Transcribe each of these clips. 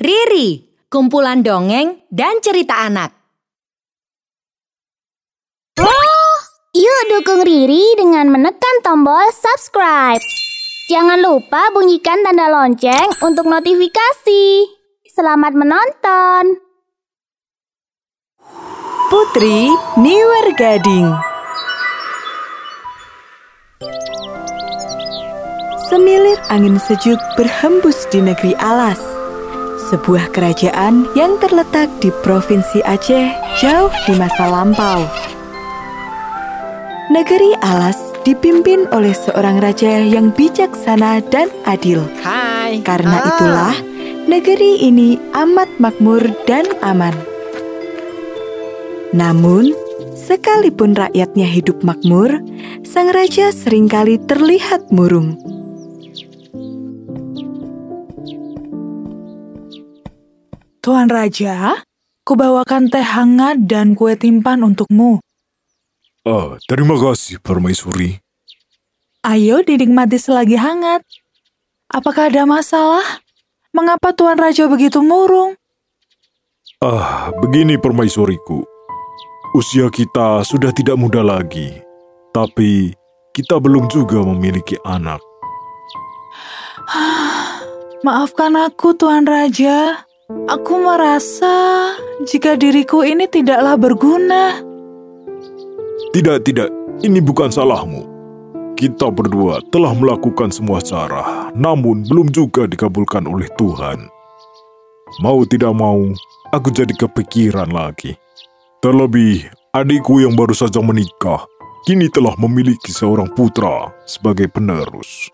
Riri, kumpulan dongeng dan cerita anak. Yuk dukung Riri dengan menekan tombol subscribe. Jangan lupa bunyikan tanda lonceng untuk notifikasi. Selamat menonton. Putri Newer Gading Semilir angin sejuk berhembus di negeri Alas sebuah kerajaan yang terletak di Provinsi Aceh jauh di masa lampau. Negeri Alas dipimpin oleh seorang raja yang bijaksana dan adil. Hai. Karena Ah. itulah negeri ini amat makmur dan aman. Namun, sekalipun rakyatnya hidup makmur, sang raja sering kali terlihat murung. Tuan Raja, kubawakan teh hangat dan kue timpan untukmu. Ah, terima kasih, Permaisuri. Ayo dinikmati selagi hangat. Apakah ada masalah? Mengapa Tuan Raja begitu murung? Ah, begini Permaisuriku. Usia kita sudah tidak muda lagi, tapi kita belum juga memiliki anak. Maafkan aku, Tuan Raja. Aku merasa jika diriku ini tidaklah berguna. Tidak, tidak, ini bukan salahmu. Kita berdua telah melakukan semua cara, namun belum juga dikabulkan oleh Tuhan. Mau tidak mau, aku jadi kepikiran lagi. Terlebih, adikku yang baru saja menikah, kini telah memiliki seorang putra sebagai penerus.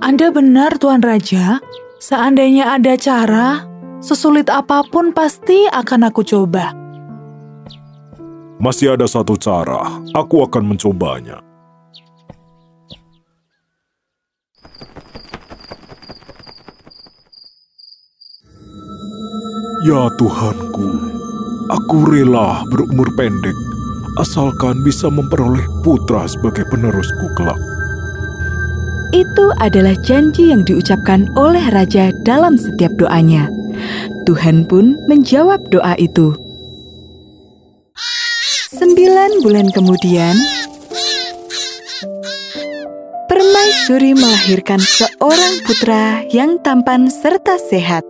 Anda benar, Tuan Raja. Seandainya ada cara, sesulit apa pun pasti akan aku coba. Masih ada satu cara, aku akan mencobanya. Ya Tuhanku, aku rela berumur pendek, asalkan bisa memperoleh putra sebagai penerusku kelak. Itu adalah janji yang diucapkan oleh raja dalam setiap doanya. Tuhan pun menjawab doa itu. Sembilan bulan kemudian, Permaisuri melahirkan seorang putra yang tampan serta sehat.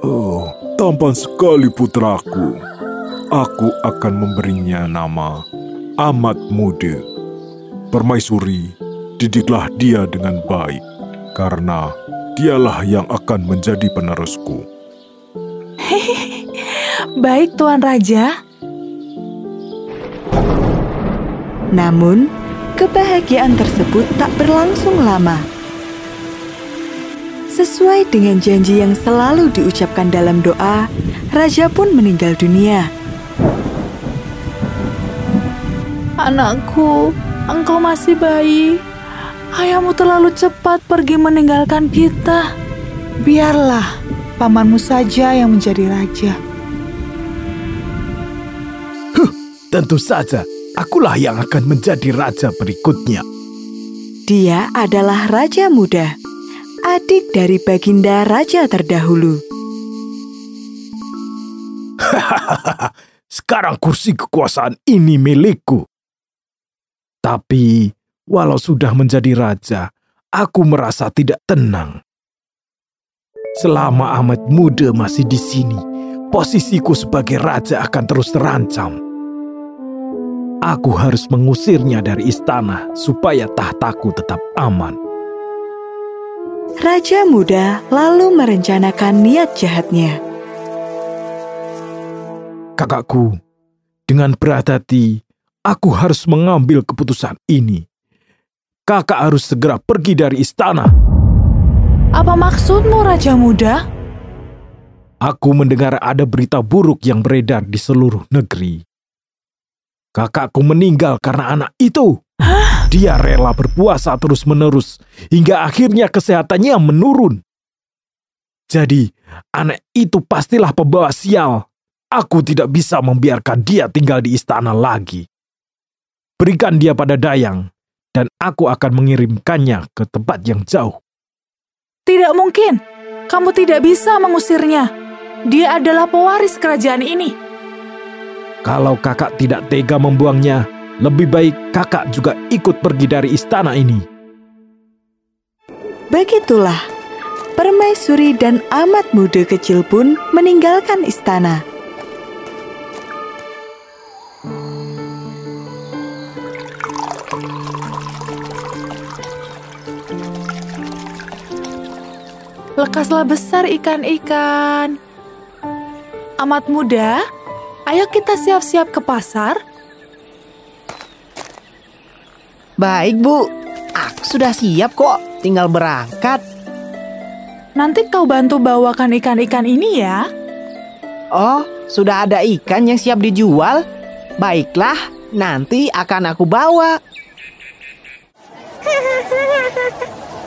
Oh, tampan sekali putraku. Aku akan memberinya nama Amat Muda. Permaisuri, didiklah dia dengan baik, karena dialah yang akan menjadi penerusku. Baik, Tuan Raja. Namun, kebahagiaan tersebut tak berlangsung lama. Sesuai dengan janji yang selalu diucapkan dalam doa, raja pun meninggal dunia. Anakku, engkau masih bayi. Ayahmu terlalu cepat pergi meninggalkan kita. Biarlah pamanmu saja yang menjadi raja. Tentu saja, akulah yang akan menjadi raja berikutnya. Dia adalah raja muda, adik dari baginda raja terdahulu. Sekarang kursi kekuasaan ini milikku. Tapi, walau sudah menjadi raja, aku merasa tidak tenang. Selama Ahmad Muda masih di sini, posisiku sebagai raja akan terus terancam. Aku harus mengusirnya dari istana supaya tahtaku tetap aman. Raja muda lalu merencanakan niat jahatnya. Kakakku, dengan berat hati, aku harus mengambil keputusan ini. Kakak harus segera pergi dari istana. Apa maksudmu, Raja Muda? Aku mendengar ada berita buruk yang beredar di seluruh negeri. Kakakku meninggal karena anak itu. Dia rela berpuasa terus-menerus hingga akhirnya kesehatannya menurun. Jadi, anak itu pastilah pembawa sial. Aku tidak bisa membiarkan dia tinggal di istana lagi. Berikan dia pada Dayang, dan aku akan mengirimkannya ke tempat yang jauh. Tidak mungkin. Kamu tidak bisa mengusirnya. Dia adalah pewaris kerajaan ini. Kalau kakak tidak tega membuangnya, lebih baik kakak juga ikut pergi dari istana ini. Begitulah, permaisuri dan amat muda kecil pun meninggalkan istana. Lekaslah besar ikan-ikan. Amat muda, ayo kita siap-siap ke pasar. Baik, Bu. Aku sudah siap kok. Tinggal berangkat. Nanti kau bantu bawakan ikan-ikan ini ya. Oh, sudah ada ikan yang siap dijual? Baiklah, nanti akan aku bawa.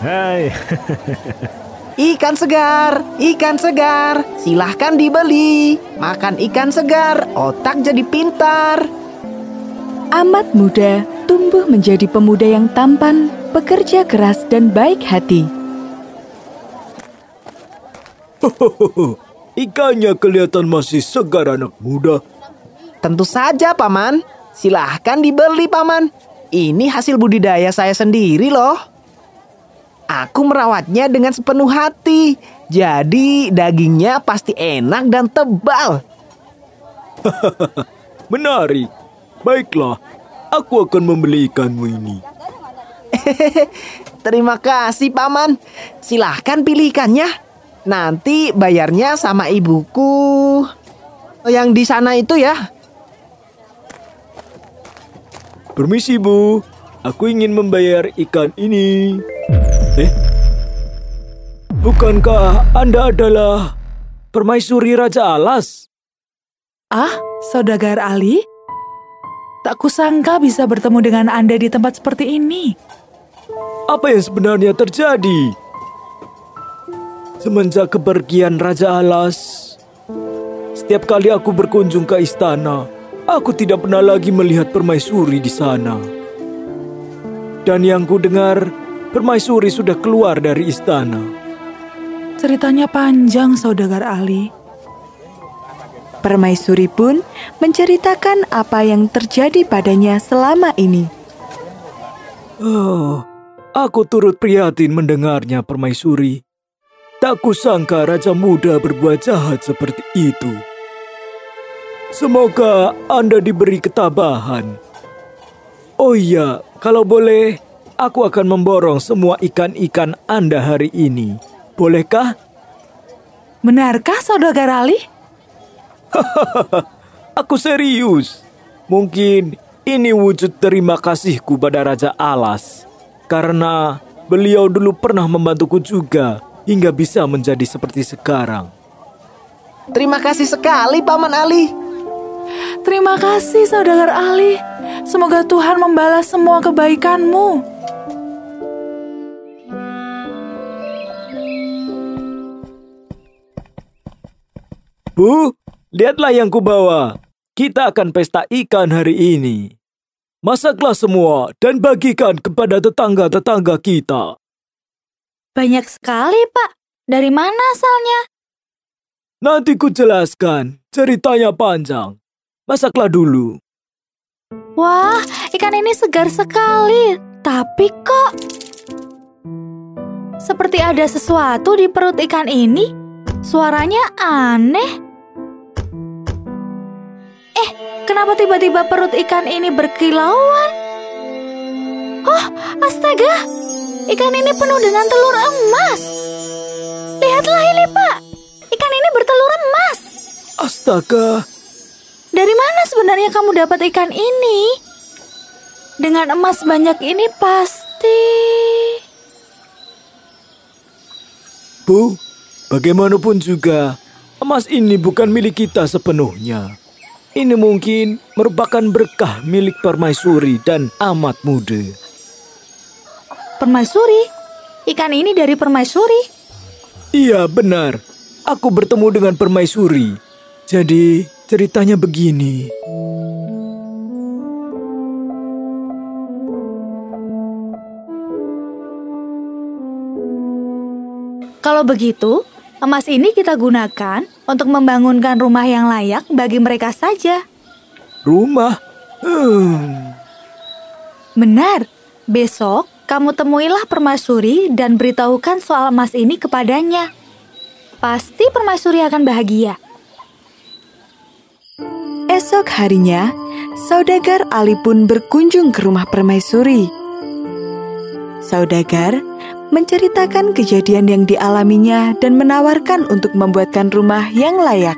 Hai, Ikan segar, ikan segar, silahkan dibeli. Makan ikan segar, otak jadi pintar. Amat muda tumbuh menjadi pemuda yang tampan, pekerja keras dan baik hati. Ikannya kelihatan masih segar anak muda. Tentu saja, Paman. Silahkan dibeli, Paman. Ini hasil budidaya saya sendiri loh. Aku merawatnya dengan sepenuh hati. Jadi dagingnya pasti enak dan tebal. Menarik. Baiklah, aku akan membeli ikanmu ini. Terima kasih, Paman. Silahkan pilih ikannya. Nanti bayarnya sama ibuku. Yang di sana itu ya. Permisi, Bu. Aku ingin membayar ikan ini. Eh? Bukankah Anda adalah permaisuri Raja Alas? Ah, saudagar Ali? Tak kusangka bisa bertemu dengan Anda di tempat seperti ini. Apa yang sebenarnya terjadi? Semenjak kepergian Raja Alas, setiap kali aku berkunjung ke istana, aku tidak pernah lagi melihat permaisuri di sana. Dan yang ku dengar, permaisuri sudah keluar dari istana. Ceritanya panjang, saudagar Ali. Permaisuri pun menceritakan apa yang terjadi padanya selama ini. Oh, aku turut prihatin mendengarnya, permaisuri. Tak kusangka Raja Muda berbuat jahat seperti itu. Semoga Anda diberi ketabahan. Oh iya, kalau boleh, aku akan memborong semua ikan-ikan Anda hari ini. Bolehkah? Benarkah, saudagar Ali? Aku serius. Mungkin ini wujud terima kasihku pada Raja Alas. Karena beliau dulu pernah membantuku juga hingga bisa menjadi seperti sekarang. Terima kasih sekali, Paman Ali. Terima kasih, saudagar Ali. Semoga Tuhan membalas semua kebaikanmu. Bu, lihatlah yang kubawa. Kita akan pesta ikan hari ini. Masaklah semua dan bagikan kepada tetangga-tetangga kita. Banyak sekali, Pak. Dari mana asalnya? Nanti ku jelaskan, ceritanya panjang. Masaklah dulu. Wah, ikan ini segar sekali. Tapi kok seperti ada sesuatu di perut ikan ini. Suaranya aneh. Eh, kenapa tiba-tiba perut ikan ini berkilauan? Oh, astaga! Ikan ini penuh dengan telur emas. Lihatlah ini, Pak. Ikan ini bertelur emas. Astaga, Dari mana sebenarnya kamu dapat ikan ini? Dengan emas banyak ini pasti. Bu, bagaimanapun juga, emas ini bukan milik kita sepenuhnya. Ini mungkin merupakan berkah milik permaisuri dan amat muda. Permaisuri. Ikan ini dari permaisuri. Iya, benar. Aku bertemu dengan permaisuri. Jadi, ceritanya begini. Kalau begitu, Emas ini kita gunakan untuk membangunkan rumah yang layak bagi mereka saja. Rumah? Hmm. Benar. Besok kamu temuilah permaisuri dan beritahukan soal emas ini kepadanya. Pasti permaisuri akan bahagia. Esok harinya, saudagar Ali pun berkunjung ke rumah permaisuri. Saudagar menceritakan kejadian yang dialaminya dan menawarkan untuk membuatkan rumah yang layak.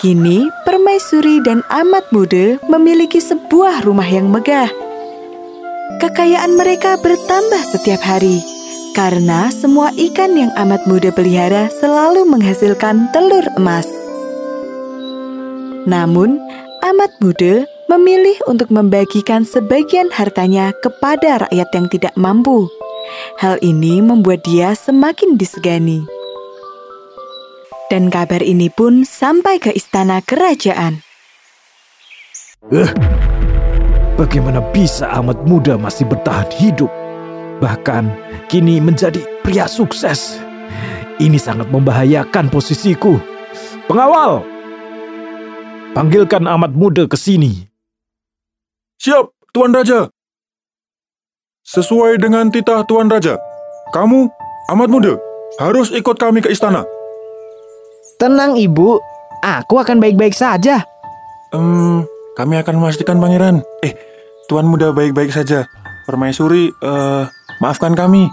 Kini, permaisuri dan amat muda memiliki sebuah rumah yang megah. Kekayaan mereka bertambah setiap hari karena semua ikan yang amat muda pelihara selalu menghasilkan telur emas. Namun, amat muda memilih untuk membagikan sebagian hartanya kepada rakyat yang tidak mampu. Hal ini membuat dia semakin disegani. Dan kabar ini pun sampai ke istana kerajaan. Eh, bagaimana bisa amat muda masih bertahan hidup? Bahkan kini menjadi pria sukses. Ini sangat membahayakan posisiku. Pengawal, panggilkan amat muda ke sini. Siap, Tuan Raja. Sesuai dengan titah Tuan Raja, kamu, amat muda, harus ikut kami ke istana. Tenang ibu, aku akan baik-baik saja. Hmm, kami akan memastikan pangeran. Eh, Tuan muda baik-baik saja. Permaisuri, eh, maafkan kami.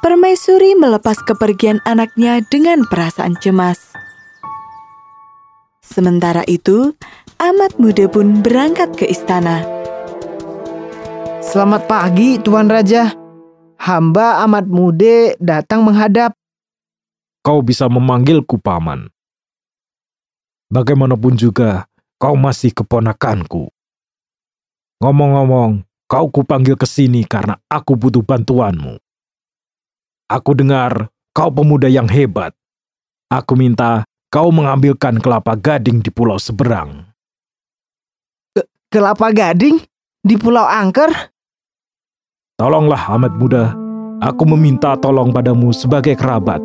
Permaisuri melepas kepergian anaknya dengan perasaan cemas. Sementara itu, amat muda pun berangkat ke istana. Selamat pagi, Tuan Raja. Hamba amat muda datang menghadap. Kau bisa memanggilku paman. Bagaimanapun juga, kau masih keponakanku. Ngomong-ngomong, kau kupanggil ke sini karena aku butuh bantuanmu. Aku dengar kau pemuda yang hebat. Aku minta kau mengambilkan kelapa gading di pulau seberang. Kelapa gading di Pulau Angker? Tolonglah amat muda, aku meminta tolong padamu sebagai kerabat.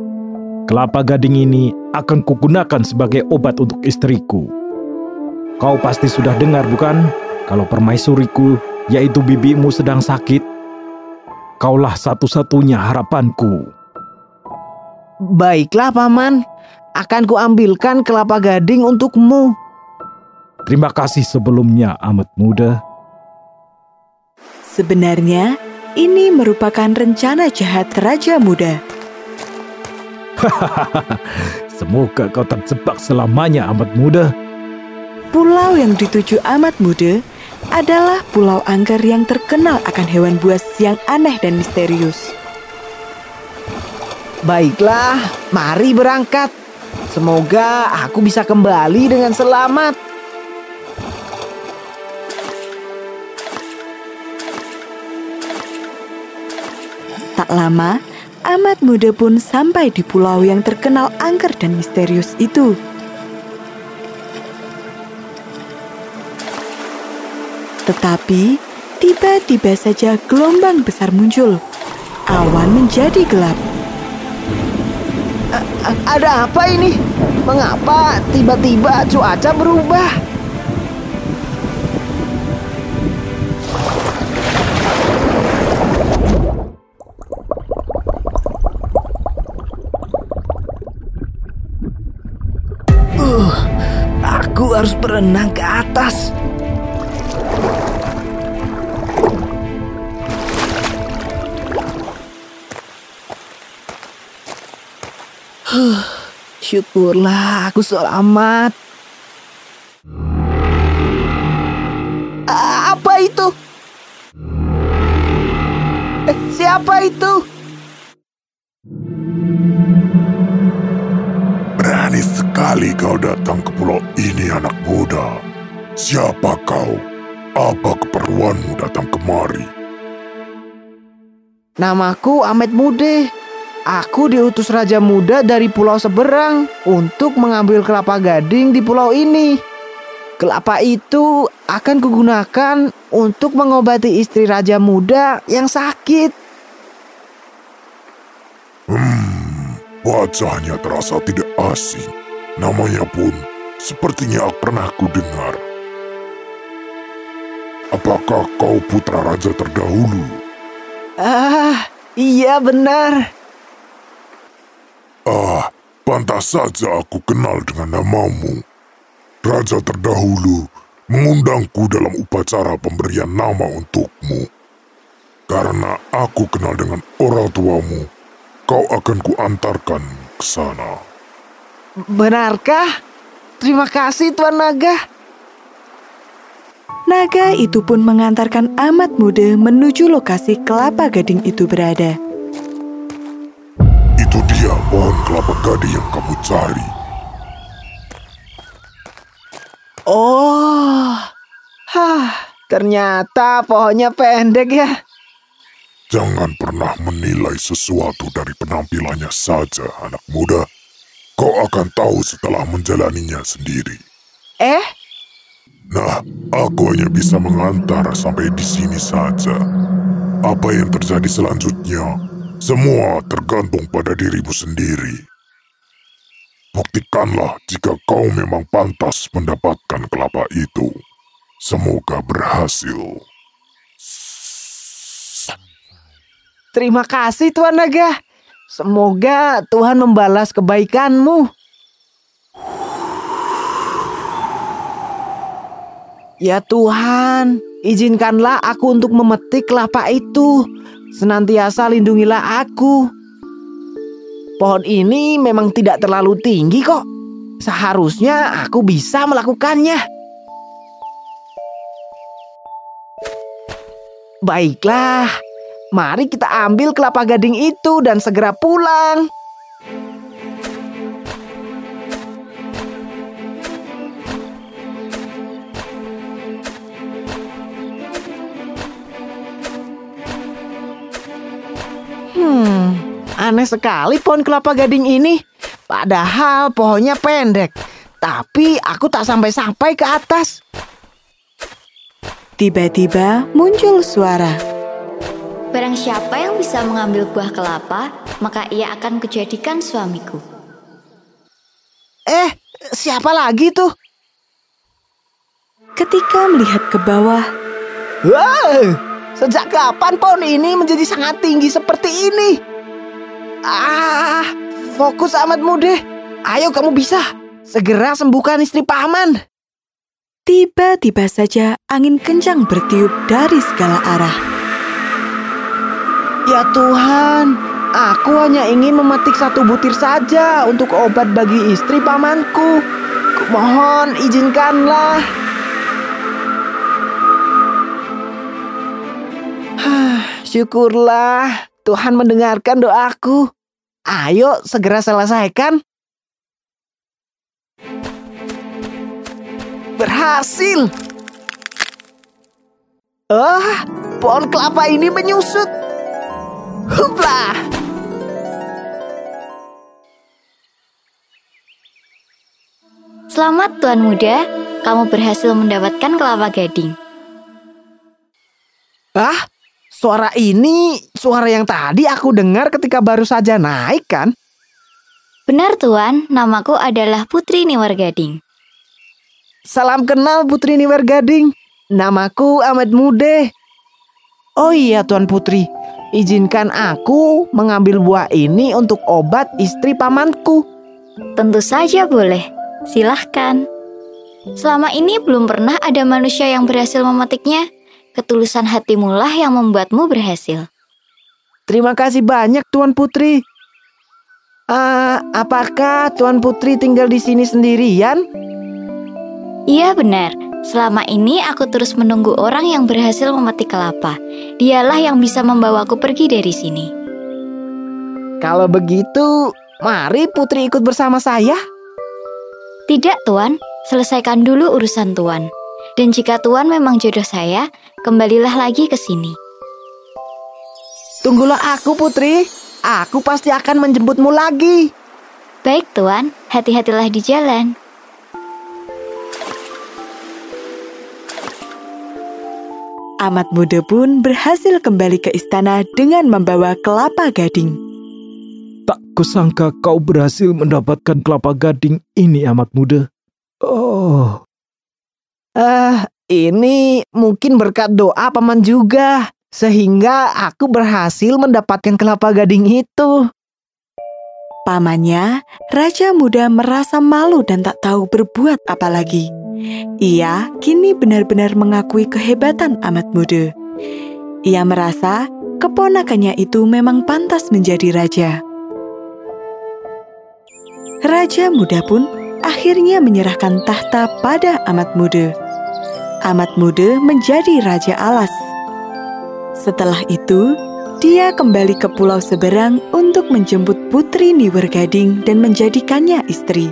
Kelapa gading ini akan kugunakan sebagai obat untuk istriku. Kau pasti sudah dengar bukan? Kalau permaisuriku, yaitu bibimu sedang sakit. Kaulah satu-satunya harapanku. Baiklah, Paman. Akan kuambilkan kelapa gading untukmu. Terima kasih sebelumnya, amat muda. Sebenarnya, ini merupakan rencana jahat Raja Muda. Semoga kau terjebak selamanya, amat muda. Pulau yang dituju amat muda adalah Pulau Angker yang terkenal akan hewan buas yang aneh dan misterius. Baiklah, mari berangkat. Semoga aku bisa kembali dengan selamat. Lama, amat muda pun sampai di pulau yang terkenal angker dan misterius itu. Tetapi, tiba-tiba saja gelombang besar muncul. Awan menjadi gelap. A- ada apa ini? Mengapa tiba-tiba cuaca berubah? Aku harus berenang ke atas. Huh, syukurlah aku selamat. Apa itu? Eh, siapa itu? Kau datang ke pulau ini, anak muda. Siapa kau? Apa keperluanmu datang kemari? Namaku Ahmed Mude. Aku diutus Raja Muda dari pulau seberang untuk mengambil kelapa gading di pulau ini. Kelapa itu akan kugunakan untuk mengobati istri Raja Muda yang sakit. Hmm, Wajahnya terasa tidak asing. Namanya pun sepertinya pernah ku dengar. Apakah kau putra raja terdahulu? Ah, iya benar. Ah, pantas saja aku kenal dengan namamu. Raja terdahulu mengundangku dalam upacara pemberian nama untukmu. Karena aku kenal dengan orang tuamu, kau akan kuantarkan ke sana. Benarkah? Terima kasih Tuan Naga. Naga itu pun mengantarkan amat muda menuju lokasi kelapa gading itu berada. Itu dia pohon kelapa gading yang kamu cari. Oh, hah, ternyata pohonnya pendek ya. Jangan pernah menilai sesuatu dari penampilannya saja, anak muda. Kau akan tahu setelah menjalaninya sendiri. Eh, Nah, aku hanya bisa mengantar sampai di sini saja. Apa yang terjadi selanjutnya, semua tergantung pada dirimu sendiri. Buktikanlah jika kau memang pantas mendapatkan kelapa itu. Semoga berhasil. terima kasih Tuan Naga. Semoga Tuhan membalas kebaikanmu. Ya Tuhan, izinkanlah aku untuk memetik kelapa itu. Senantiasa lindungilah aku. Pohon ini memang tidak terlalu tinggi kok. Seharusnya aku bisa melakukannya. Baiklah, mari kita ambil kelapa gading itu dan segera pulang. Hmm, aneh sekali pohon kelapa gading ini. Padahal pohonnya pendek, tapi aku tak sampai-sampai ke atas. Tiba-tiba muncul suara. Barang siapa yang bisa mengambil buah kelapa, maka ia akan kujadikan suamiku. Eh, siapa lagi tuh? Ketika melihat ke bawah, Wow, sejak kapan pohon ini menjadi sangat tinggi seperti ini? Ah, fokus amat mude. Ayo kamu bisa. Segera sembuhkan istri paman. tiba-tiba saja angin kencang bertiup dari segala arah. Ya Tuhan, aku hanya ingin memetik satu butir saja untuk obat bagi istri pamanku. Kumohon izinkanlah. Syukurlah Tuhan mendengarkan doaku. Ayo segera selesaikan. Berhasil. Ah, pohon kelapa ini menyusut. Huplah. Selamat Tuan Muda, kamu berhasil mendapatkan kelapa gading. Ah, suara ini suara yang tadi aku dengar ketika baru saja naik kan? Benar Tuan, namaku adalah Putri Niwargading. Salam kenal Putri Niwergading. Namaku Ahmad Mude. Oh iya Tuan Putri, izinkan aku mengambil buah ini untuk obat istri pamanku. Tentu saja boleh, silahkan. Selama ini belum pernah ada manusia yang berhasil memetiknya. Ketulusan hatimulah yang membuatmu berhasil. Terima kasih banyak Tuan Putri. Ah, apakah Tuan Putri tinggal di sini sendirian? Iya benar, selama ini aku terus menunggu orang yang berhasil memetik kelapa. Dialah yang bisa membawaku pergi dari sini. Kalau begitu, mari Putri ikut bersama saya. Tidak Tuan, selesaikan dulu urusan Tuan. Dan jika Tuan memang jodoh saya, kembalilah lagi ke sini. Tunggulah aku Putri, aku pasti akan menjemputmu lagi. Baik Tuan, hati-hatilah di jalan. Amat muda pun berhasil kembali ke istana dengan membawa kelapa gading. Tak kusangka kau berhasil mendapatkan kelapa gading ini amat muda. Oh, Eh, ini mungkin berkat doa paman juga. Sehingga aku berhasil mendapatkan kelapa gading itu. Pamannya, Raja Muda merasa malu dan tak tahu berbuat apa lagi. Ia kini benar-benar mengakui kehebatan amat muda. Ia merasa keponakannya itu memang pantas menjadi raja. Raja Muda pun akhirnya menyerahkan tahta pada amat muda. Amat muda menjadi raja alas. Setelah itu, dia kembali ke Pulau Seberang untuk menjemput Putri Niwergading dan menjadikannya istri.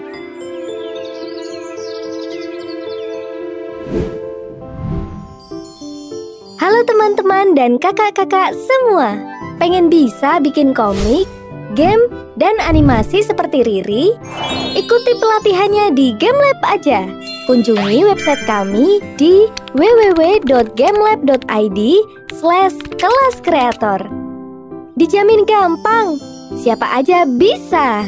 Halo teman-teman dan kakak-kakak semua. Pengen bisa bikin komik, game, dan animasi seperti Riri? Ikuti pelatihannya di GameLab aja. Kunjungi website kami di www.gamelab.id slash kelas kreator. Dijamin gampang, siapa aja bisa.